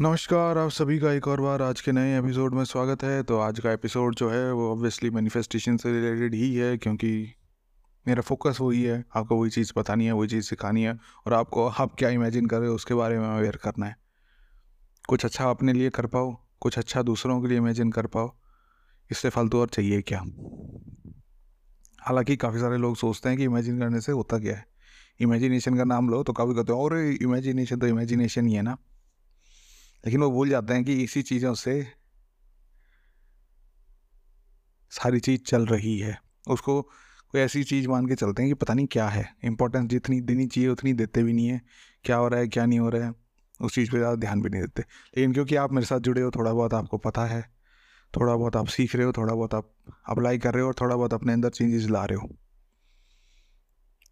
नमस्कार, आप सभी का एक और बार आज के नए एपिसोड में स्वागत है। तो आज का एपिसोड जो है, वो ऑब्वियसली मैनिफेस्टेशन से रिलेटेड ही है, क्योंकि मेरा फोकस वही है। आपको वही चीज़ बतानी है, वही चीज़ सिखानी है, और आपको आप क्या इमेजिन कर रहे हो, उसके बारे में अवेयर करना है। कुछ अच्छा अपने लिए कर पाओ, कुछ अच्छा दूसरों के लिए इमेजिन कर पाओ, इससे फालतू और चाहिए क्या? हालाँकि काफ़ी सारे लोग सोचते हैं कि इमेजिन करने से होता क्या है? इमेजिनेशन का नाम लो तो काफ़ी कहते हैं और इमेजिनेशन तो इमेजिनेशन ही है ना। लेकिन वो भूल जाते हैं कि इसी चीज़ों से सारी चीज़ चल रही है। उसको कोई ऐसी चीज़ मान के चलते हैं कि पता नहीं क्या है। इंपॉर्टेंस जितनी देनी चाहिए, उतनी देते भी नहीं है। क्या हो रहा है, क्या नहीं हो रहा है, उस चीज़ पे ज़्यादा ध्यान भी नहीं देते। लेकिन क्योंकि आप मेरे साथ जुड़े हो, थोड़ा बहुत आपको पता है, थोड़ा बहुत आप सीख रहे हो, थोड़ा बहुत आप अप्लाई कर रहे हो और थोड़ा बहुत अपने अंदर चेंजेस ला रहे हो।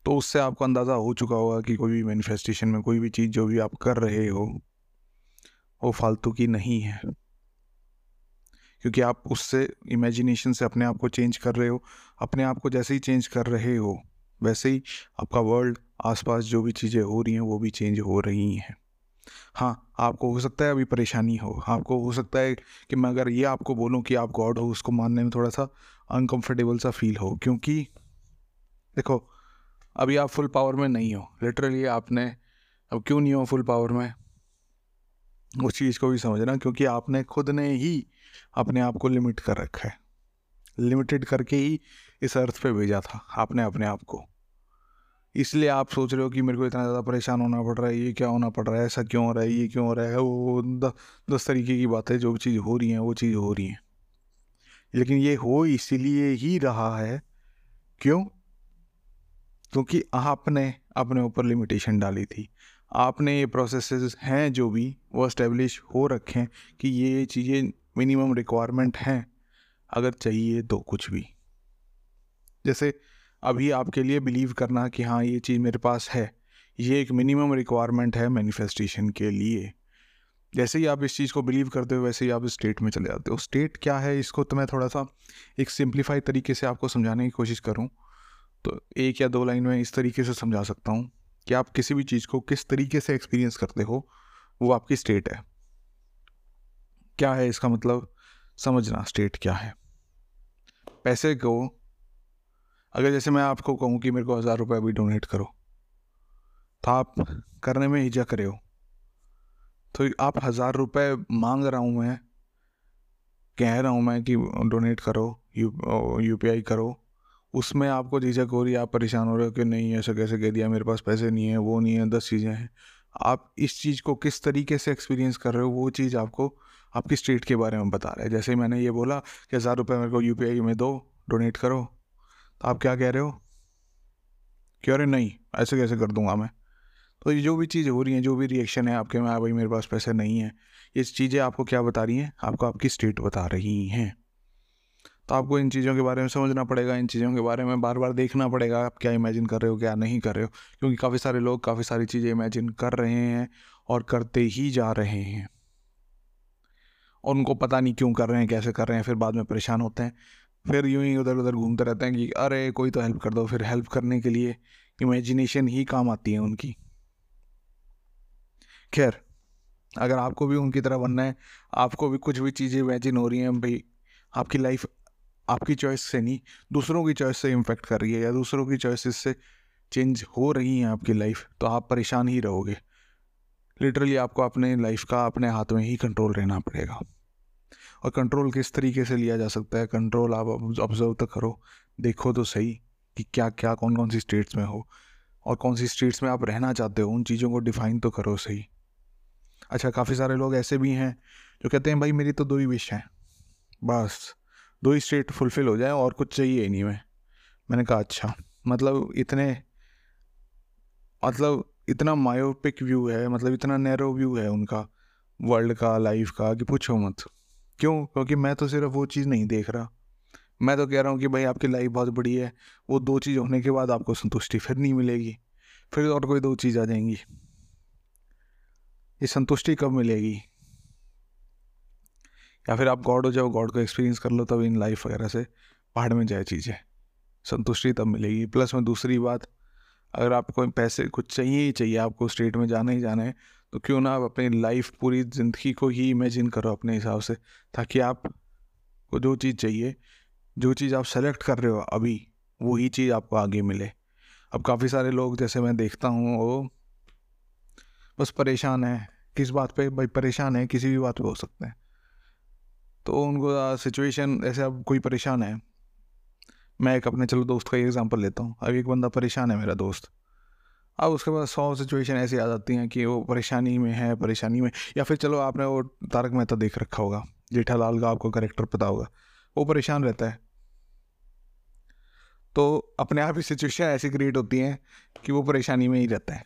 तो उससे आपको अंदाज़ा हो चुका होगा कि कोई भी मैनिफेस्टेशन में कोई भी चीज़ जो भी आप कर रहे हो वो फालतू की नहीं है। क्योंकि आप उससे इमेजिनेशन से अपने आप को चेंज कर रहे हो। अपने आप को जैसे ही चेंज कर रहे हो, वैसे ही आपका वर्ल्ड आसपास जो भी चीज़ें हो रही हैं, वो भी चेंज हो रही हैं। हाँ आपको हो सकता है अभी परेशानी हो। आपको हो सकता है कि मैं अगर ये आपको बोलूँ कि आप गॉड हो, उसको मानने में थोड़ा सा अनकंफर्टेबल सा फील हो। क्योंकि देखो, अभी आप फुल पावर में नहीं हो। लिटरली आपने, अब क्यों नहीं हो फुल पावर में? उस चीज़ को भी समझना क्योंकि आपने खुद ने ही अपने आप को लिमिट कर रखा है। लिमिटेड करके ही इस अर्थ पे भेजा था, आपने अपने आप को। इसलिए आप सोच रहे हो कि मेरे को इतना ज़्यादा परेशान होना पड़ रहा है, ये क्या होना पड़ रहा है, ऐसा क्यों हो रहा है, ये क्यों हो रहा है, वो दस तरीके की बातें जो भी चीज़ हो रही हैं, वो चीज़ हो रही हैं। लेकिन ये हो इसीलिए ही रहा है, क्यों? क्योंकि आपने अपने ऊपर लिमिटेशन डाली थी। आपने ये प्रोसेसेस हैं जो भी, वो इस्टेब्लिश हो रखे कि ये चीज़ें मिनिमम रिक्वायरमेंट हैं, अगर चाहिए तो कुछ भी। जैसे अभी आपके लिए बिलीव करना कि हाँ ये चीज़ मेरे पास है, ये एक मिनिमम रिक्वायरमेंट है मैनिफेस्टेशन के लिए। जैसे ही आप इस चीज़ को बिलीव करते हो, वैसे ही आप स्टेट में चले जाते हो। स्टेट क्या है, इसको तो मैं थोड़ा सा एक सिंप्लीफाई तरीके से आपको समझाने की कोशिश करूँ। तो एक या दो लाइन में इस तरीके से समझा सकता हूँ। कि आप किसी भी चीज़ को किस तरीके से एक्सपीरियंस करते हो, वो आपकी स्टेट है। क्या है इसका मतलब? समझना स्टेट क्या है। पैसे को, अगर जैसे मैं आपको कहूँ कि मेरे को हज़ार रुपये अभी डोनेट करो तो आप करने में हिचक रहे हो। तो आप हज़ार रुपये मांग रहा हूँ मैं, कह रहा हूँ मैं कि डोनेट करो, यू यू पी आई करो उसमें आपको झिझक हो रही है, आप परेशान हो रहे हो कि नहीं, ऐसा कैसे कह दिया, मेरे पास पैसे नहीं है, वो नहीं है, दस चीज़ें हैं। आप इस चीज़ को किस तरीके से एक्सपीरियंस कर रहे हो, वो चीज़ आपको आपकी स्टेट के बारे में बता रहा है। जैसे मैंने ये बोला कि हज़ार रुपये मेरे को यूपीआई में दो डोनेट करो तो आप क्या कह रहे हो? कि अरे नहीं, ऐसे कैसे कर दूँगा मैं? तो ये जो भी चीज़ हो रही हैं, जो भी रिएक्शन है आपके में हाँ भाई, मेरे पास पैसे नहीं है। ये चीज़ें आपको क्या बता रही हैं? आपको आपकी स्टेट बता रही हैं। तो आपको इन चीज़ों के बारे में समझना पड़ेगा, इन चीज़ों के बारे में बार बार देखना पड़ेगा, आप क्या इमेजिन कर रहे हो, क्या नहीं कर रहे हो, क्योंकि काफ़ी सारे लोग काफ़ी सारी चीज़ें इमेजिन कर रहे हैं और करते ही जा रहे हैं। और उनको पता नहीं क्यों कर रहे हैं, कैसे कर रहे हैं, फिर बाद में परेशान होते हैं। फिर यूँ ही उधर उधर घूमते रहते हैं कि, अरे, कोई तो हेल्प कर दो। फिर हेल्प करने के लिए इमेजिनेशन ही काम आती है उनकी। खैर, अगर आपको भी उनकी तरह बनना है, आपको भी कुछ भी चीज़ें इमेजिन हो रही हैं, भाई, आपकी लाइफ आपकी चॉइस से नहीं, दूसरों की चॉइस से इम्फेक्ट कर रही है या दूसरों की चॉइसेस से चेंज हो रही हैं आपकी लाइफ तो आप परेशान ही रहोगे। लिटरली आपको अपने लाइफ का अपने हाथ में ही कंट्रोल रहना पड़ेगा। और कंट्रोल किस तरीके से लिया जा सकता है? कंट्रोल आप ऑब्ज़र्व तो करो, देखो तो सही कि क्या क्या कौन कौन सी स्टेट्स में हो। और कौन सी स्टेट्स में आप रहना चाहते हो, उन चीज़ों को डिफ़ाइन तो करो सही। अच्छा काफ़ी सारे लोग ऐसे भी हैं जो कहते हैं, भाई मेरी तो दो ही विश हैं। बस। दो ही स्टेट फुलफ़िल हो जाए और कुछ चाहिए ही नहीं मैं मैंने कहा अच्छा मतलब इतने मतलब इतना मायोपिक व्यू है मतलब इतना नैरो व्यू है उनका वर्ल्ड का लाइफ का, कि पूछो मत। क्यों? क्योंकि मैं तो सिर्फ़ वो चीज़ नहीं देख रहा। मैं तो कह रहा हूँ कि भाई आपकी लाइफ बहुत बड़ी है, वो दो चीज़ होने के बाद आपको संतुष्टि फिर नहीं मिलेगी, फिर और कोई दो चीज़ आ जाएँगी। ये संतुष्टि कब मिलेगी? या फिर आप गॉड हो जाओ गॉड को एक्सपीरियंस कर लो, तब इन लाइफ वगैरह से पहाड़ में जाए चीज़ें। संतुष्टि तब मिलेगी। प्लस में दूसरी बात, अगर आपको पैसे कुछ चाहिए ही चाहिए, आपको स्टेट में जाना ही जाना है तो क्यों ना आप अपनी लाइफ पूरी ज़िंदगी को ही इमेजिन करो अपने हिसाब से, ताकि आप को जो चीज़ चाहिए, जो चीज़ आप सेलेक्ट कर रहे हो अभी, वही चीज़ आपको आगे मिले। अब काफ़ी सारे लोग, जैसे मैं देखता हूँ, वो बस परेशान है। किस बात पे? भाई परेशान है, किसी भी बात पे हो सकते हैं। तो उनको सिचुएशन ऐसे अब कोई परेशान है, मैं एक अपने, चलो दोस्त का एग्जांपल लेता हूँ। अब एक बंदा परेशान है मेरा दोस्त। अब उसके बाद सौ सिचुएशन ऐसी आ जाती हैं कि वो परेशानी में है, परेशानी में। या फिर चलो आपने वो तारक मेहता देख रखा होगा, जेठालाल का आपको करेक्टर पता होगा। वो परेशान रहता है। तो अपने आप ही सिचुएशन ऐसी क्रिएट होती हैं कि वो परेशानी में ही रहता है।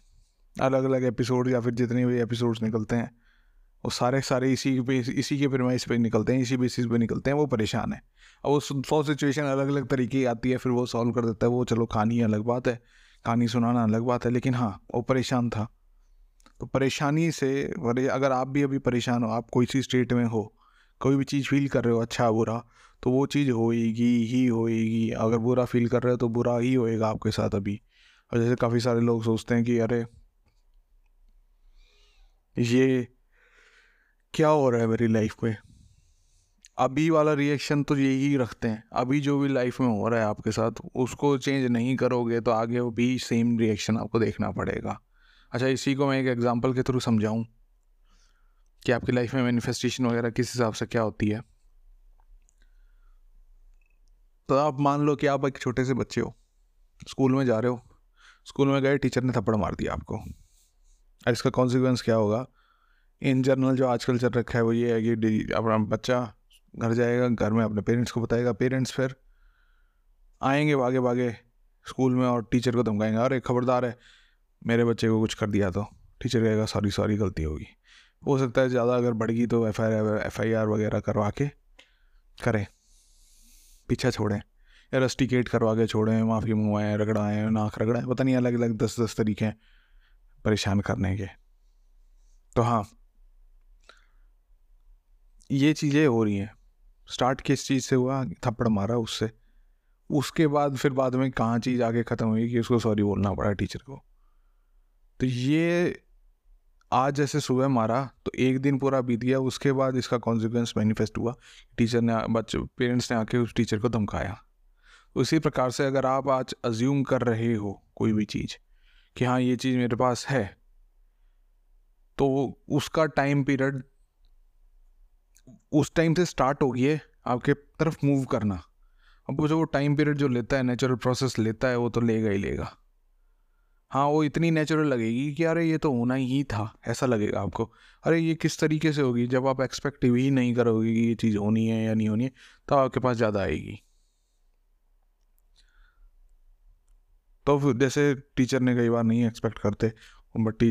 अलग अलग एपिसोड या फिर जितने भी एपिसोड्स निकलते हैं वो सारे सारे इसी पे इसी के फरमाइश पे निकलते हैं, इसी बेसिस पे निकलते हैं, वो परेशान है। और वो सौ सिचुएशन अलग अलग तरीके की आती है, फिर वो सॉल्व कर देता है, वो चलो कहानी अलग बात है, कहानी सुनाना अलग बात है, लेकिन हाँ वो परेशान था। तो परेशानी से अगर आप भी अभी परेशान हो, आप कोई सी स्टेट में हो, कोई भी चीज़ फील कर रहे हो अच्छा बुरा तो वो चीज़ होएगी ही होएगी। अगर बुरा फील कर रहे हो तो बुरा ही होएगा आपके साथ अभी। और जैसे काफ़ी सारे लोग सोचते हैं कि, अरे, ये क्या हो रहा है मेरी लाइफ में? अभी वाला रिएक्शन तो यही रखते हैं। अभी जो भी लाइफ में हो रहा है आपके साथ, उसको चेंज नहीं करोगे तो आगे वो भी सेम रिएक्शन आपको देखना पड़ेगा। अच्छा इसी को मैं एक एग्जांपल के थ्रू समझाऊं। कि आपकी लाइफ में मैनिफेस्टेशन वगैरह किस हिसाब से क्या होती है? तो आप मान लो कि आप एक छोटे से बच्चे हो। स्कूल में जा रहे हो। स्कूल में गए, टीचर ने थप्पड़ मार दिया आपको। और इसका कॉन्सिक्वेंस क्या होगा? इन जनरल जो आजकल चल रखा है वो ये है कि अपना बच्चा घर जाएगा, घर में अपने पेरेंट्स को बताएगा पेरेंट्स फिर आएँगे भागे भागे स्कूल में और टीचर को धमकाएँगे, अरे, खबरदार है, मेरे बच्चे को कुछ कर दिया तो। टीचर कहेगा सॉरी सॉरी गलती होगी। हो सकता है ज़्यादा अगर बढ़ गई तो एफ़ आई आर वगैरह करवा के करें। पीछा छोड़ें या रस्टिकेट करवा के छोड़ें, माफ़ी मंगवाएँ, रगड़ाएँ, नाक रगड़ाएँ, पता नहीं अलग अलग दस दस तरीके हैं परेशान करने के। तो हाँ ये चीज़ें हो रही हैं। स्टार्ट किस चीज़ से हुआ? थप्पड़ मारा उससे। उसके बाद फिर बाद में कहाँ चीज़ आगे ख़त्म हुई कि उसको सॉरी बोलना पड़ा टीचर को? तो ये आज जैसे सुबह मारा तो एक दिन पूरा बीत गया, उसके बाद इसका कॉन्सिक्वेंस मैनिफेस्ट हुआ। टीचर ने, बच्चे पेरेंट्स ने आके उस टीचर को धमकाया। उसी प्रकार से अगर आप आज अज्यूम कर रहे हो कोई भी चीज़ कि हाँ ये चीज़ मेरे पास है तो उसका टाइम पीरियड उस टाइम से स्टार्ट हो गई है आपके तरफ़ मूव करना। अब वो जो वो टाइम पीरियड जो लेता है नेचुरल प्रोसेस लेता है, वो तो लेगा ही लेगा। हाँ वो इतनी नेचुरल लगेगी कि अरे ये तो होना ही था, ऐसा लगेगा आपको। अरे ये किस तरीके से होगी? जब आप एक्सपेक्टिव ही नहीं करोगे कि ये चीज़ होनी है या नहीं होनी है तो आपके पास ज़्यादा आएगी। तो फिर जैसे टीचर ने कई बार नहीं एक्सपेक्ट करते बट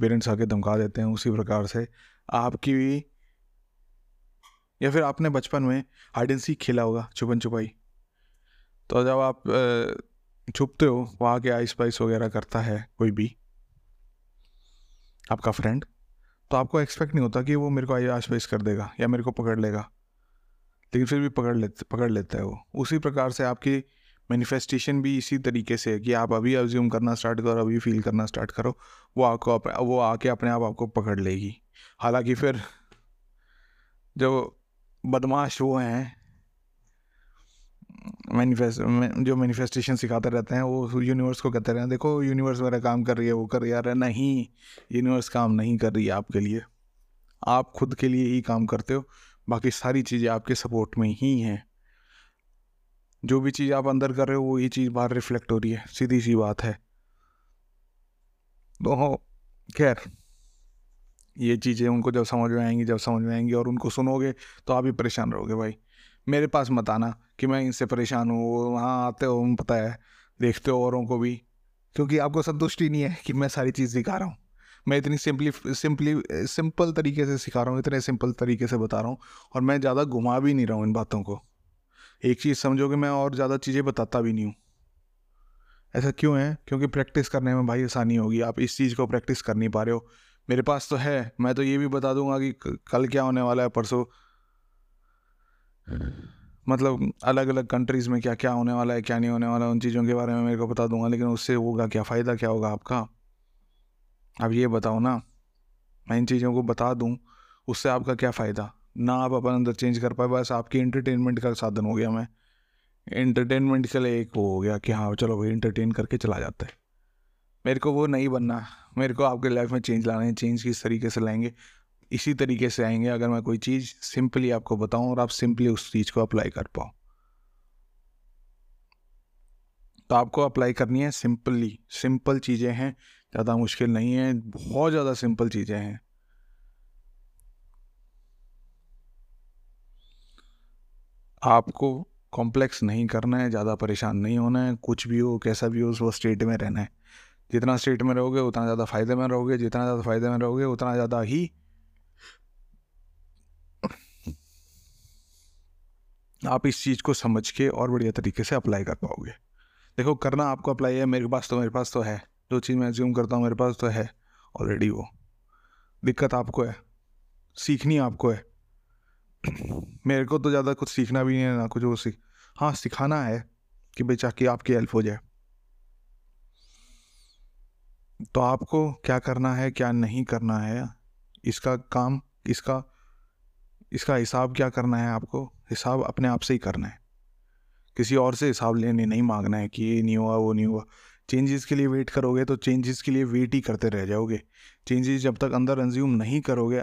पेरेंट्स आके धमका देते हैं उसी प्रकार से। आपकी भी या फिर आपने बचपन में हाइड एंड सीख खेला होगा, छुपन छुपाई? तो जब आप छुपते हो, वहाँ के आइस पाइस वगैरह करता है कोई भी, आपका फ्रेंड तो आपको एक्सपेक्ट नहीं होता कि वो मेरे को आइस पाइस कर देगा या मेरे को पकड़ लेगा। लेकिन फिर भी पकड़ लेते, पकड़ लेता है वो। उसी प्रकार से आपकी मैनिफेस्टेशन भी इसी तरीके से है कि आप अभी अज्यूम करना स्टार्ट करो, अभी फील करना स्टार्ट करो, वो आपको वो आके अपने आप आपको पकड़ लेगी। हालाँकि फिर जो बदमाश वो हैं। मैनिफेस्ट जो मैनिफेस्टेशन सिखाते रहते हैं, वो यूनिवर्स को कहते हैं, देखो यूनिवर्स मेरा काम कर रही है, वो कर रही है। नहीं यूनिवर्स काम नहीं कर रही है आपके लिए। आप खुद के लिए ही काम करते हो, बाकी सारी चीज़ें आपके सपोर्ट में ही हैं। जो भी चीज़ आप अंदर कर रहे हो, वही चीज़ बाहर रिफ्लेक्ट हो रही है। सीधी सी बात है। तो खैर। ये चीज़ें उनको जब समझ में आएँगी, जब समझ में आएँगी और उनको सुनोगे तो आप भी परेशान रहोगे भाई। मेरे पास मत आना कि मैं इनसे परेशान हूँ वहाँ आते हो पता है, देखते हो औरों को भी, क्योंकि आपको संतुष्टि नहीं है कि मैं सारी चीज़ सिखा रहा हूँ। मैं इतनी सिंपली सिंपली, सिंपल तरीके से सिखा रहा हूँ, इतने सिंपल तरीके से बता रहा हूँ और मैं ज़्यादा घुमा भी नहीं रहा हूँ इन बातों को। एक चीज़ समझो कि मैं और ज़्यादा चीज़ें बताता भी नहीं हूँ। ऐसा क्यों है? क्योंकि प्रैक्टिस करने में भाई आसानी होगी, आप इस चीज़ को प्रैक्टिस कर नहीं पा रहे हो। मेरे पास तो है। मैं तो ये भी बता दूँगा कि कल क्या होने वाला है, परसों। मतलब अलग अलग कंट्रीज़ में क्या क्या होने वाला है, क्या नहीं होने वाला है, उन चीज़ों के बारे में मेरे को बता दूँगा, लेकिन उससे होगा क्या, फ़ायदा क्या होगा आपका? अब ये बताओ ना। मैं इन चीज़ों को बता दूँ, उससे आपका क्या फ़ायदा? ना आप अपन अंदर चेंज कर पाए, बस आपकी इंटरटेनमेंट का साधन हो गया मैं। इंटरटेनमेंट के लिए एक वो हो गया कि हाँ चलो भाई इंटरटेन करके चला जाता है। मेरे को वो नहीं बनना। मेरे को आपके लाइफ में चेंज लाना है चेंज किस तरीके से लाएँगे, इसी तरीके से आएँगे। अगर मैं कोई चीज़ सिंपली आपको बताऊँ और आप सिंपली उस चीज़ को अप्लाई कर पाओ। तो आपको अप्लाई करनी है सिंपली सिंपल चीज़ें हैं, ज़्यादा मुश्किल नहीं है, बहुत ज़्यादा सिंपल चीज़ें हैं। आपको कॉम्प्लेक्स नहीं करना है, ज़्यादा परेशान नहीं होना है, कुछ भी हो, कैसा भी हो, उस वो स्टेट में रहना है। जितना स्टेट में रहोगे, उतना ज़्यादा फ़ायदे में रहोगे, जितना ज़्यादा फ़ायदे में रहोगे, उतना ज़्यादा ही आप इस चीज़ को समझ के और बढ़िया तरीके से अप्लाई कर पाओगे। देखो, करना आपको अप्लाई है, मेरे पास तो मेरे पास तो है। जो चीज़ मैं ज्यूम करता हूँ, मेरे पास तो है ऑलरेडी वो। दिक्कत आपको है, सीखनी आपको है। मेरे को तो ज़्यादा कुछ सीखना भी नहीं है, ना कुछ वो सीख। हाँ सिखाना है कि बेचा कि आपकी हेल्प हो जाए। तो आपको क्या करना है, क्या नहीं करना है? इसका काम, इसका इसका हिसाब क्या करना है आपको? हिसाब अपने आप से ही करना है। किसी और से हिसाब लेने नहीं मांगना है कि ये नहीं हुआ, वो नहीं हुआ। चेंजेस के लिए वेट करोगे तो चेंजेस के लिए वेट ही करते रह जाओगे। चेंजेस जब तक अंदर कंज्यूम नहीं करोगे,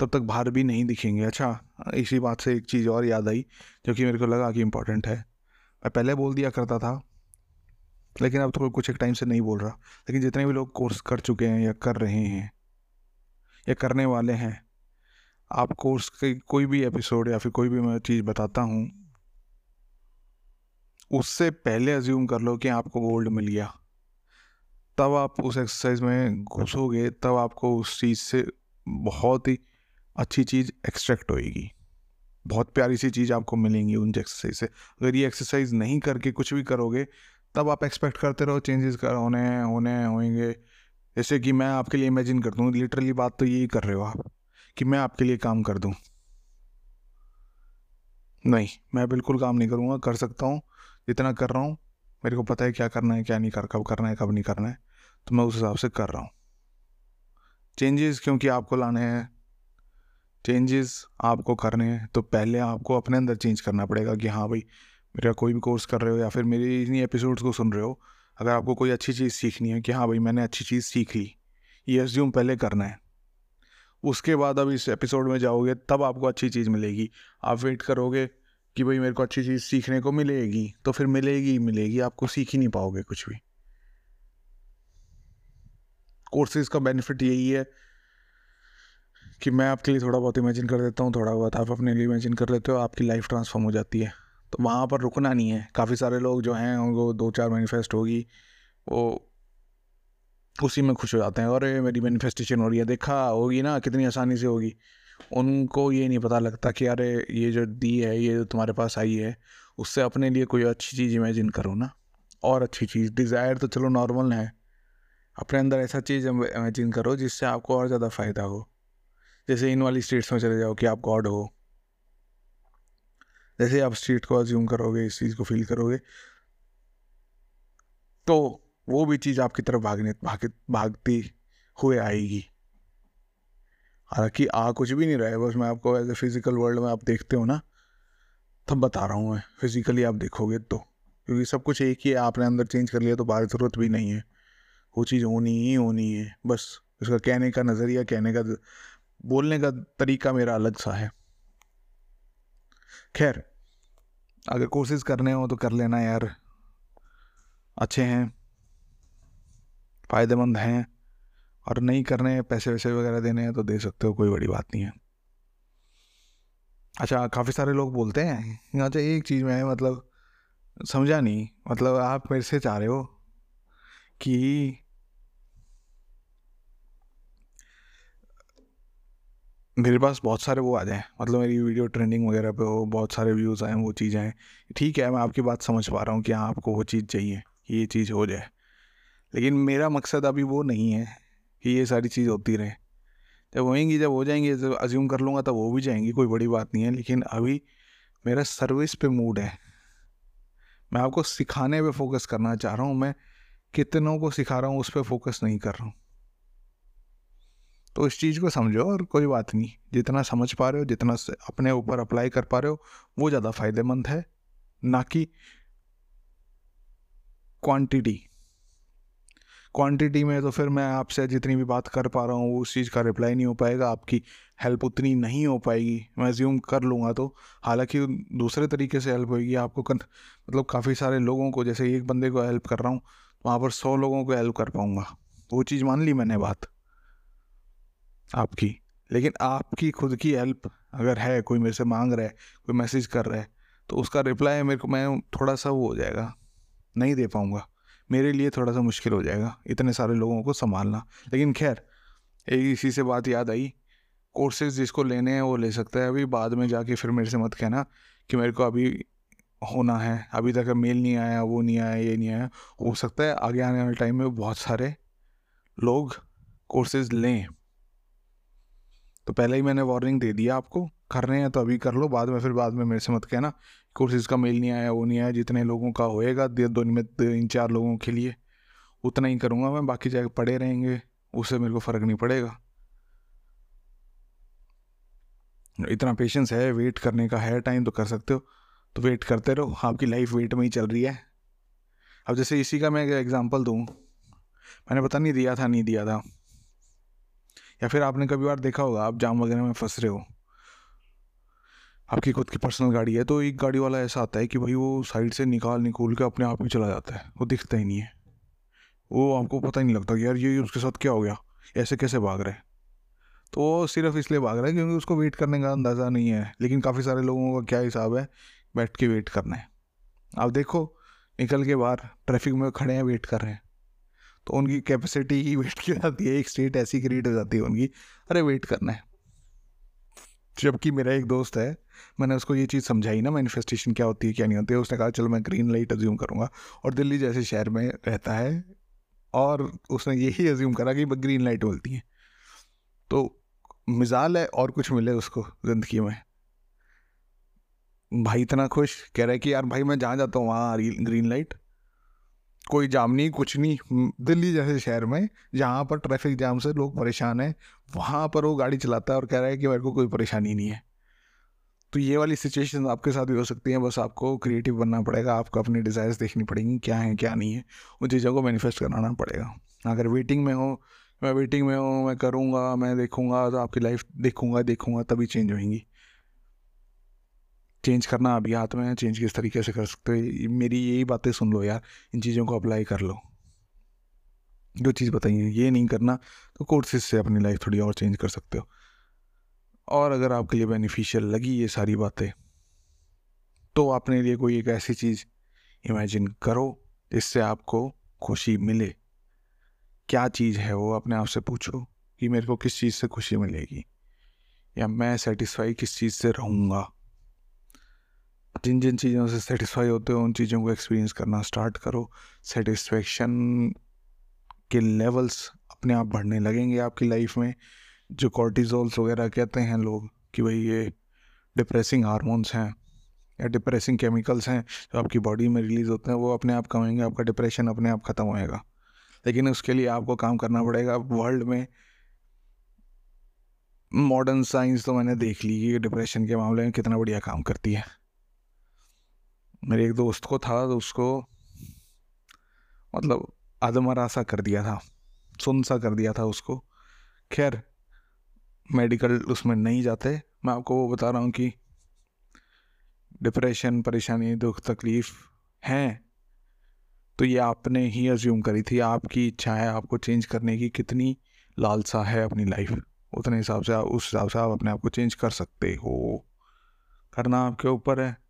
तब तक बाहर भी नहीं दिखेंगे। अच्छा इसी बात से एक चीज़ और याद आई, जो कि मेरे को लगा कि इम्पोर्टेंट है। मैं पहले बोल दिया करता था लेकिन अब तो कुछ एक टाइम से नहीं बोल रहा। लेकिन जितने भी लोग कोर्स कर चुके हैं या कर रहे हैं, या करने वाले हैं, आप कोर्स के कोई भी एपिसोड या फिर कोई भी मैं चीज़ बताता हूँ, उससे पहले अज्यूम कर लो कि आपको गोल्ड मिल गया। तब आप उस एक्सरसाइज में घुसोगे, तब आपको उस चीज़ से बहुत ही अच्छी चीज़ एक्सट्रैक्ट होएगी। बहुत प्यारी सी चीज़ आपको मिलेंगी उन एक्सरसाइज से। अगर ये एक्सरसाइज नहीं करके कुछ भी करोगे तब आप एक्सपेक्ट करते रहो चेंजेस कर, होने होने होंगे जैसे कि मैं आपके लिए इमेजिन कर दूँ लिटरली बात तो यही कर रहे हो आप, कि मैं आपके लिए काम कर दूँ। नहीं, मैं बिल्कुल काम नहीं करूँगा, कर सकता हूँ, जितना कर रहा हूँ। मेरे को पता है क्या करना है, क्या नहीं कर, कब करना है, कब नहीं करना है तो मैं उस हिसाब से कर रहा हूँ। चेंजेस क्योंकि आपको लाने हैं। चेंजेस आपको करने हैं तो पहले आपको अपने अंदर चेंज करना पड़ेगा कि हाँ भाई मेरा कोई भी कोर्स कर रहे हो या फिर मेरी इन्हीं एपिसोड्स को सुन रहे हो, अगर आपको कोई अच्छी चीज़ सीखनी है कि हाँ भाई मैंने अच्छी चीज़ सीख ली, ये एज्यूम पहले करना है। उसके बाद अब इस एपिसोड में जाओगे, तब आपको अच्छी चीज़ मिलेगी। आप वेट करोगे कि भाई मेरे को अच्छी चीज़ सीखने को मिलेगी तो फिर मिलेगी मिलेगी, आपको सीख ही नहीं पाओगे कुछ भी। कोर्सेज का बेनिफिट यही है कि मैं आपके लिए थोड़ा बहुत इमेजिन कर देता हूँ, थोड़ा बहुत आप अपने लिए इमेजिन कर लेते हो, आपकी लाइफ ट्रांसफॉर्म हो जाती है। तो वहाँ पर रुकना नहीं है। काफ़ी सारे लोग जो हैं, उनको दो चार मैनिफेस्ट होगी, वो उसी में खुश हो जाते हैं। और मेरी मैनिफेस्टेशन हो रही है, देखा, होगी ना, कितनी आसानी से होगी। उनको ये नहीं पता लगता कि, अरे, ये जो दी है, ये जो तुम्हारे पास आई है, उससे अपने लिए कोई अच्छी चीज़ इमेजिन करो ना। और अच्छी चीज़ डिज़ायर तो चलो नॉर्मल है। अपने अंदर ऐसा चीज़ इमेजिन करो, जिससे आपको और ज़्यादा फ़ायदा हो। जैसे इन वाली स्टेट्स में चले जाओ कि आप गॉड हो। जैसे आप स्टेट को अज्यूम करोगे, इस चीज़ को फील करोगे तो वो भी चीज़ आपकी तरफ़ भागने भाग भागती हुए आएगी। हालाँकि आ कुछ भी नहीं रहा है, बस मैं आपको एज ए फ़िज़िकल वर्ल्ड में आप देखते हो ना, तब बता रहा हूँ मैं फिजिकली आप देखोगे तो। क्योंकि सब कुछ एक ही है, आपने अंदर चेंज कर लिया तो बाहर ज़रूरत भी नहीं है। वो चीज़ होनी ही होनी है, बस। उसका कहने का नज़रिया, कहने का बोलने का तरीका मेरा अलग सा है। खैर, अगर कोशिश करने हो तो कर लेना यार। अच्छे हैं, फ़ायदेमंद हैं, और नहीं करने हैं, पैसे वैसे वगैरह देने हैं तो दे सकते हो, कोई बड़ी बात नहीं है। अच्छा काफ़ी सारे लोग बोलते हैं अच्छा एक चीज़ में मतलब समझा नहीं मतलब आप मेरे से चाह रहे हो कि मेरे पास बहुत सारे वो आ जाएँ। मतलब मेरी वीडियो ट्रेंडिंग वगैरह पे हो, बहुत सारे व्यूज़ आए, वो चीज़ें आएँ। ठीक है, मैं आपकी बात समझ पा रहा हूँ कि हाँ आपको वो चीज़ चाहिए, कि ये चीज़ हो जाए। लेकिन मेरा मकसद अभी वो नहीं है कि ये सारी चीज़ होती रहे। जब होएँगी, जब हो जाएँगी, जब अज्यूम कर लूँगा, तब वो भी जाएँगी, कोई बड़ी बात नहीं है। लेकिन अभी मेरा सर्विस पे मूड है। मैं आपको सिखाने पे फोकस करना चाह रहा हूँ, मैं कितनों को सिखा रहा हूँ, उस पर फोकस नहीं कर रहा हूँ। तो इस चीज़ को समझो और कोई बात नहीं। जितना समझ पा रहे हो जितना अपने ऊपर अप्लाई कर पा रहे हो वो ज़्यादा फ़ायदेमंद है। ना कि क्वांटिटी क्वांटिटी में तो फिर मैं आपसे जितनी भी बात कर पा रहा हूँ उस चीज़ का रिप्लाई नहीं हो पाएगा। आपकी हेल्प उतनी नहीं हो पाएगी। मैं ज्यूम कर लूँगा तो। हालाँकि दूसरे तरीके से हेल्प होगी आपको कन, मतलब काफ़ी सारे लोगों को जैसे एक बंदे को हेल्प कर रहा हूँ वहाँ पर सौ लोगों को हेल्प कर पाऊँगा। वो चीज़ मान ली मैंने बात। आपकी। लेकिन आपकी खुद की हेल्प अगर है, कोई मेरे से मांग रहा है, कोई मैसेज कर रहा है तो उसका रिप्लाई मेरे को, मैं थोड़ा सा वो हो जाएगा, नहीं दे पाऊँगा। मेरे लिए थोड़ा सा मुश्किल हो जाएगा इतने सारे लोगों को संभालना। लेकिन खैर, एक इसी से बात याद आई। कोर्सेज जिसको लेने हैं, वो ले सकता है। अभी बाद में जाके फिर मेरे से मत कहना कि मेरे को अभी होना है। अभी तक मेल नहीं आया, वो नहीं आया, ये नहीं आया। हो सकता है आगे आने वाले टाइम में बहुत सारे लोग कोर्सेज लें। तो पहले ही मैंने वार्निंग दे दिया आपको कर रहे हैं तो अभी कर लो, बाद में फिर बाद में मेरे से मत कहना कोर्सेज का मेल नहीं आया, वो नहीं आया, जितने लोगों का होएगा, दो में तीन चार लोगों के लिए, उतना ही करूँगा मैं, बाकी जाके पड़े रहेंगे, उससे मेरे को फ़र्क नहीं पड़ेगा। इतना पेशेंस है वेट करने का है टाइम तो कर सकते हो तो वेट करते रहो, आपकी लाइफ वेट में ही चल रही है। अब जैसे इसी का मैं एग्जांपल दूँ, मैंने पता नहीं दिया था, नहीं दिया था। या फिर आपने कभी बार देखा होगा, आप जाम वगैरह में फंस रहे हो। आपकी खुद की पर्सनल गाड़ी है तो एक गाड़ी वाला ऐसा आता है कि भाई वो साइड से निकाल, निकोल के अपने आप ही चला जाता है, वो दिखता ही नहीं है। वो आपको पता ही नहीं लगता कि यार ये उसके साथ क्या हो गया, ऐसे कैसे भाग रहे तो वो सिर्फ़ इसलिए भाग रहा है क्योंकि उसको वेट करने का अंदाज़ा नहीं है, लेकिन काफ़ी सारे लोगों का क्या हिसाब है, बैठ के वेट करना है। आप देखो, निकल के बाहर ट्रैफ़िक में खड़े हैं वेट कर रहे हैं। तो उनकी कैपेसिटी ही वेट की जाती है, एक स्टेट ऐसी क्रिएट हो जाती है उनकी। अरे वेट करना है। जबकि मेरा एक दोस्त है, मैंने उसको ये चीज़ समझाई ना मैनिफेस्टेशन क्या होती है, क्या नहीं होती है, उसने कहा, चलो, मैं ग्रीन लाइट अज्यूम करूँगा। और दिल्ली जैसे शहर में रहता है, और उसने यही अज्यूम करा कि ग्रीन लाइट बोलती हैं। तो मिजाल है और कुछ मिले उसको ज़िंदगी में। भाई इतना खुश, कह रहा है कि, यार भाई, मैं जहाँ जाता हूँ, वहाँ ग्रीन लाइट कोई जाम नहीं कुछ नहीं दिल्ली जैसे शहर में, जहाँ पर ट्रैफ़िक जाम से लोग परेशान हैं, वहाँ पर वो गाड़ी चलाता है और कह रहा है कि मेरे को कोई परेशानी नहीं है। तो ये वाली सिचुएशन आपके साथ भी हो सकती हैं, बस आपको क्रिएटिव बनना पड़ेगा, आपको अपनी डिज़ायर्स देखनी पड़ेंगी, क्या है, क्या नहीं है, उन चीज़ों को मैनिफेस्ट कराना पड़ेगा। अगर वेटिंग में हो, मैं वेटिंग में हूँ, मैं करूँगा, मैं देखूँगा तो आपकी लाइफ देखूँगा देखूँगा, तभी चेंज होएँगी चेंज करना अभी हाथ में है चेंज किस तरीके से कर सकते हो मेरी यही बातें सुन लो यार, इन चीज़ों को अप्लाई कर लो। जो चीज़ बताइए, ये नहीं करना तो कोर्सेज से अपनी लाइफ थोड़ी और चेंज कर सकते हो। और अगर आपके लिए बेनिफिशियल लगी ये सारी बातें तो अपने लिए कोई एक ऐसी चीज़ इमेजिन करो, जिससे आपको खुशी मिले। क्या चीज़ है वो, अपने आप से पूछो कि मेरे को किस चीज़ से खुशी मिलेगी, या मैं सेटिस्फाई किस चीज़ से रहूँगा। जिन जिन चीज़ों से सेटिस्फाई होते हो, उन चीज़ों को एक्सपीरियंस करना स्टार्ट करो। सेटिस्फेक्शन के लेवल्स अपने आप बढ़ने लगेंगे आपकी लाइफ में। जो कॉर्टिजोल्स वगैरह कहते हैं लोग कि भाई ये डिप्रेसिंग हारमोन्स हैं या डिप्रेसिंग केमिकल्स हैं, जो आपकी बॉडी में रिलीज़ होते हैं, वो अपने आप कमेंगे, आपका डिप्रेशन अपने आप ख़त्म होएगा। लेकिन उसके लिए आपको काम करना पड़ेगा। वर्ल्ड में मॉडर्न साइंस तो मैंने देख ली कि डिप्रेशन के मामले में कितना बढ़िया काम करती है। मेरे एक दोस्त को था तो उसको मतलब आदमरा सा कर दिया था सुन सा कर दिया था उसको। खैर, मेडिकल उसमें नहीं जाते। मैं आपको वो बता रहा हूँ कि डिप्रेशन, परेशानी, दुख, तकलीफ़ हैं। तो ये आपने ही अज्यूम करी थी। आपकी इच्छा है आपको चेंज करने की कितनी लालसा है अपनी लाइफ उतने हिसाब से उस हिसाब से आप अपने आप को चेंज कर सकते हो। करना आपके ऊपर है।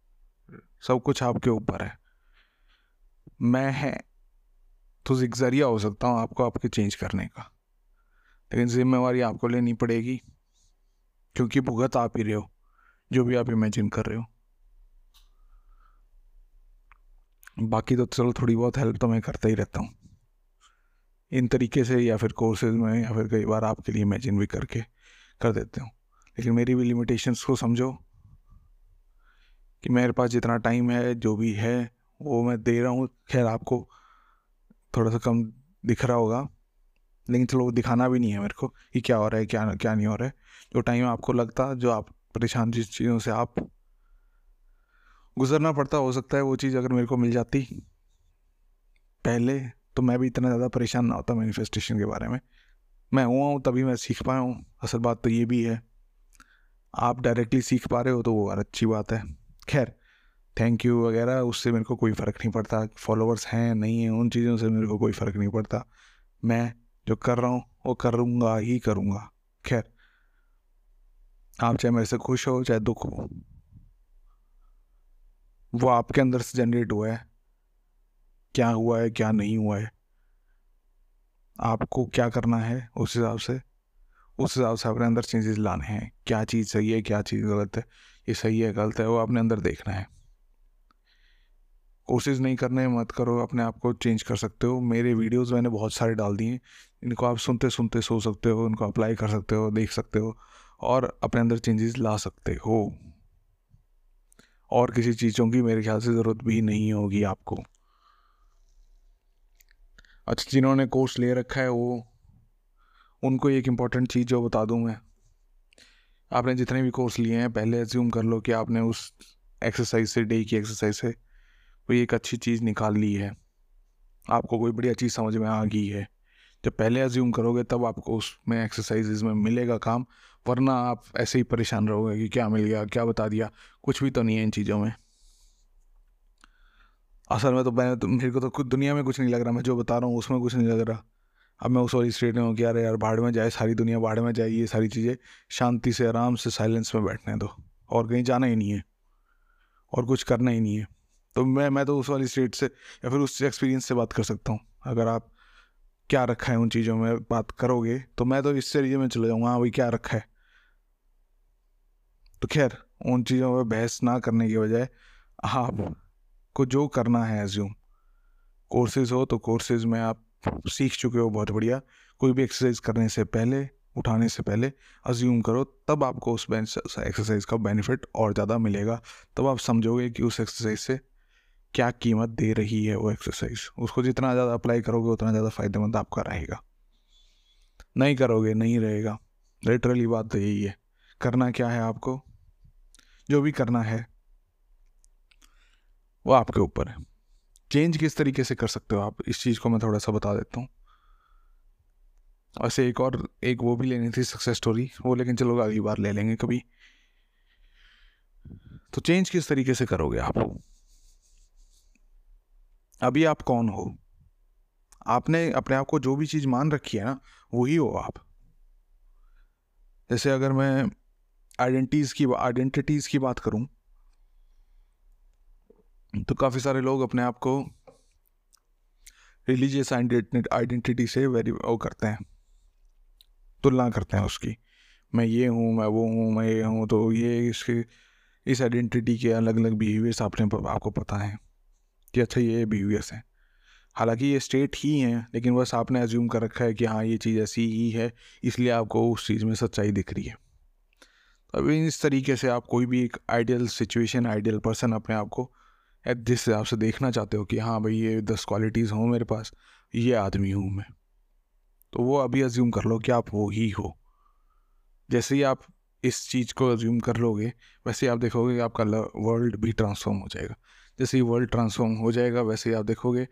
सब कुछ आपके ऊपर है। मैं है तो ज़रिया हो सकता हूँ आपको आपके चेंज करने का। लेकिन जिम्मेवारी आपको लेनी पड़ेगी, क्योंकि भुगत आप ही रहे हो, जो भी आप इमेजिन कर रहे हो। बाकी तो चलो थोड़ी बहुत हेल्प तो मैं करता ही रहता हूँ। इन तरीके से या फिर कोर्सेज में या फिर कई बार आपके लिए इमेजिन भी करके कर देते हूँ। लेकिन मेरी भी लिमिटेशंस को समझो। कि मेरे पास जितना टाइम है, जो भी है, वो मैं दे रहा हूँ। खैर, आपको थोड़ा सा कम दिख रहा होगा, लेकिन चलो दिखाना भी नहीं है मेरे को कि क्या हो रहा है, क्या क्या नहीं हो रहा है। जो टाइम आपको लगता, जो आप परेशान जिस चीज़ों से आप गुजरना पड़ता, हो सकता है वो चीज़ अगर मेरे को मिल जाती पहले तो मैं भी इतना ज़्यादा परेशान ना होता मैनिफेस्टेशन के बारे में। मैं हुआ हूँ, तभी मैं सीख पाया हूँ। असल बात तो ये भी है, आप डायरेक्टली सीख पा रहे हो तो वो अच्छी बात है। खैर थैंक यू वगैरह, उससे मेरे को कोई फ़र्क नहीं पड़ता। फॉलोअर्स हैं, नहीं हैं, उन चीज़ों से मेरे को कोई फ़र्क नहीं पड़ता। मैं जो कर रहा हूँ, वो करूँगा ही करूँगा। खैर, आप चाहे मेरे से खुश हो, चाहे दुख हो, वो आपके अंदर से जनरेट हुआ है। क्या हुआ है, क्या नहीं हुआ है। आपको क्या करना है, उस हिसाब से, उस हिसाब से अपने अंदर चेंजेस लाने हैं। क्या चीज़ सही है, क्या चीज़ गलत है। ये सही है, गलत है, वो अपने अंदर देखना है। कोशिश नहीं करने मत करो, अपने आप को चेंज कर सकते हो। मेरे वीडियोस मैंने बहुत सारे डाल दिए इनको आप सुनते सुनते सो सकते हो, इनको अप्लाई कर सकते हो, देख सकते हो और अपने अंदर चेंजेस ला सकते हो। और किसी चीज़ों की मेरे ख्याल से ज़रूरत भी नहीं होगी आपको। अच्छा जिन्होंने कोर्स ले रखा है वो, उनको एक इंपॉर्टेंट चीज़ जो बता दूँ मैं। आपने जितने भी कोर्स लिए हैं, पहले एज्यूम कर लो कि आपने उस एक्सरसाइज से डे की एक्सरसाइज से कोई एक अच्छी चीज़ निकाल ली है। आपको कोई बढ़िया चीज़ समझ में आ गई है। जब पहले एज्यूम करोगे, तब आपको उसमें एक्सरसाइजेज में मिलेगा काम, वरना आप ऐसे ही परेशान रहोगे कि क्या मिल गया, क्या बता दिया, कुछ भी तो नहीं है इन चीज़ों में। असल में तो मैं तो मेरे को तो कुछ दुनिया में कुछ नहीं लग रहा, मैं जो बता रहा हूँ उसमें कुछ नहीं लग रहा। अब मैं उस वाली स्टेट में हूँ कि यार यार, बाढ़ में जाए, सारी दुनिया बाढ़ में जाए, ये सारी चीज़ें, शांति से, आराम से साइलेंस में बैठने दो। और कहीं जाना ही नहीं है। और कुछ करना ही नहीं है। तो मैं मैं तो उस वाली स्टेट से या फिर उस एक्सपीरियंस से बात कर सकता हूँ। अगर आप क्या रखा है उन चीज़ों में, बात करोगे तो मैं तो इस तरीके में चले जाऊँगा हाँ भाई, क्या रखा है? तो खैर, उन चीज़ों पर बहस ना करने की बजाय आप को जो करना है एज्यूम कोर्सेज हो तो कोर्सेज में आप सीख चुके हो, बहुत बढ़िया। कोई भी एक्सरसाइज करने से पहले, उठाने से पहले अज्यूम करो, तब आपको उस एक्सरसाइज का बेनिफिट और ज़्यादा मिलेगा। तब आप समझोगे कि उस एक्सरसाइज से क्या कीमत दे रही है वो एक्सरसाइज उसको जितना ज़्यादा अप्लाई करोगे, उतना ज़्यादा फ़ायदेमंद आपका रहेगा। नहीं करोगे, नहीं रहेगा। लिटरली बात तो यही है। करना क्या है आपको? जो भी करना है, वो आपके ऊपर है। चेंज किस तरीके से कर सकते हो आप? इस चीज़ को मैं थोड़ा सा बता देता हूँ। वैसे एक और, एक वो भी लेनी थी सक्सेस स्टोरी वो लेकिन चलो अगली बार ले लेंगे कभी। तो चेंज किस तरीके से करोगे आप? अभी आप कौन हो? आपने अपने आप को जो भी चीज़ मान रखी है ना, वही हो आप। जैसे अगर मैं आइडेंटिटीज की आइडेंटिटीज़ की बात करूँ तो काफ़ी सारे लोग अपने आप को रिलीजियस आइडेंटिटी से वेरी वो करते हैं। तुलना करते हैं उसकी। मैं ये हूँ, मैं वो हूँ, मैं ये हूँ तो ये इसके इस आइडेंटिटी के अलग अलग बिहेवियर्स आपने आपको पता है कि अच्छा ये बिहेवियर्स हैं। हालाँकि ये स्टेट ही हैं, लेकिन बस आपने एज्यूम कर रखा है कि हाँ ये चीज़ ऐसी ही है, इसलिए आपको उस चीज़ में सच्चाई दिख रही है। तो अभी इस तरीके से आप कोई भी एक आइडियल सिचुएशन आइडियल पर्सन अपने आप को जिस हिसाब से देखना चाहते हो कि हाँ भाई ये दस क्वालिटीज़ हों मेरे पास, ये आदमी हूँ मैं। तो वो अभी अज्यूम कर लो कि आप वो ही हो। जैसे ही आप इस चीज़ को अज्यूम कर लोगे, वैसे ही आप देखोगे कि आपका वर्ल्ड भी ट्रांसफॉर्म हो जाएगा। जैसे ही वर्ल्ड ट्रांसफॉर्म हो जाएगा, वैसे ही आप देखोगे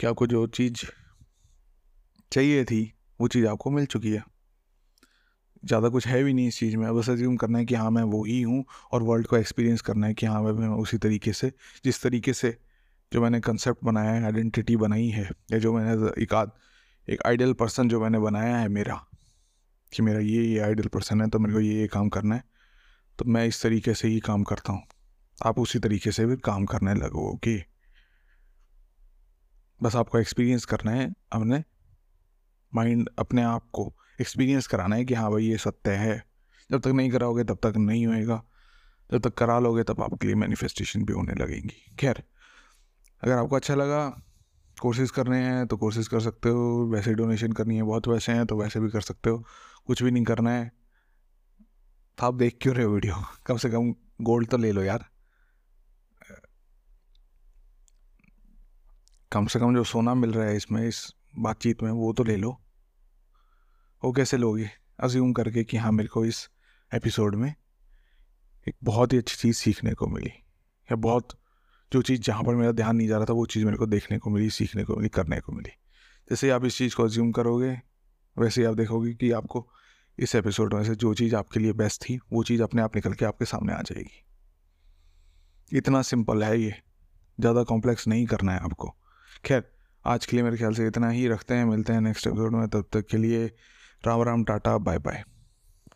कि आपको जो चीज़ चाहिए थी, वो चीज़ आपको मिल चुकी है। ज़्यादा कुछ है भी नहीं इस चीज़ में। बस एज्यूम करना है कि हाँ मैं वो ही हूँ और वर्ल्ड को एक्सपीरियंस करना है कि हाँ मैं उसी तरीके से, जिस तरीके से जो मैंने कंसेप्ट बनाया है आइडेंटिटी बनाई है, या जो मैंने एक आद, एक आइडियल पर्सन जो मैंने बनाया है मेरा, कि मेरा ये ये आइडियल पर्सन है तो मेरे को ये ये काम करना है तो मैं इस तरीके से ही काम करता हूँ। आप उसी तरीके से भी काम करने लगो, ओके? बस आपको एक्सपीरियंस करना है अपने माइंड अपने आप को एक्सपीरियंस कराना है कि हाँ भाई, ये सत्य है। जब तक नहीं कराओगे, तब तक नहीं होएगा। जब तक करा लोगे, तब आपके लिए मैनिफेस्टेशन भी होने लगेंगी। खैर, अगर आपको अच्छा लगा कोर्सेज करने हैं तो कोर्सेज कर सकते हो। वैसे डोनेशन करनी है बहुत वैसे हैं तो वैसे भी कर सकते हो। कुछ भी नहीं करना है। तो आप देख क्यों रहे हो वीडियो कम से कम गोल्ड तो ले लो यार। कम से कम जो सोना मिल रहा है इसमें, इस बातचीत में, वो तो ले लो। वो कैसे लोगे? अज्यूम करके कि हाँ मेरे को इस एपिसोड में एक बहुत ही अच्छी चीज़ सीखने को मिली। या बहुत, जो चीज़ जहाँ पर मेरा ध्यान नहीं जा रहा था, वो चीज़ मेरे को देखने को मिली, सीखने को मिली, करने को मिली। जैसे आप इस चीज़ को अज्यूम करोगे, वैसे ही आप देखोगे कि आपको इस एपिसोड में से जो चीज़ आपके लिए बेस्ट थी, वो चीज़ अपने आप निकल के आपके सामने आ जाएगी। इतना सिंपल है ये। ज़्यादा कॉम्प्लेक्स नहीं करना है आपको। खैर, आज के लिए मेरे ख्याल से इतना ही। रखते हैं, मिलते हैं नेक्स्ट एपिसोड में। तब तक के लिए Ram Ram tata bye bye.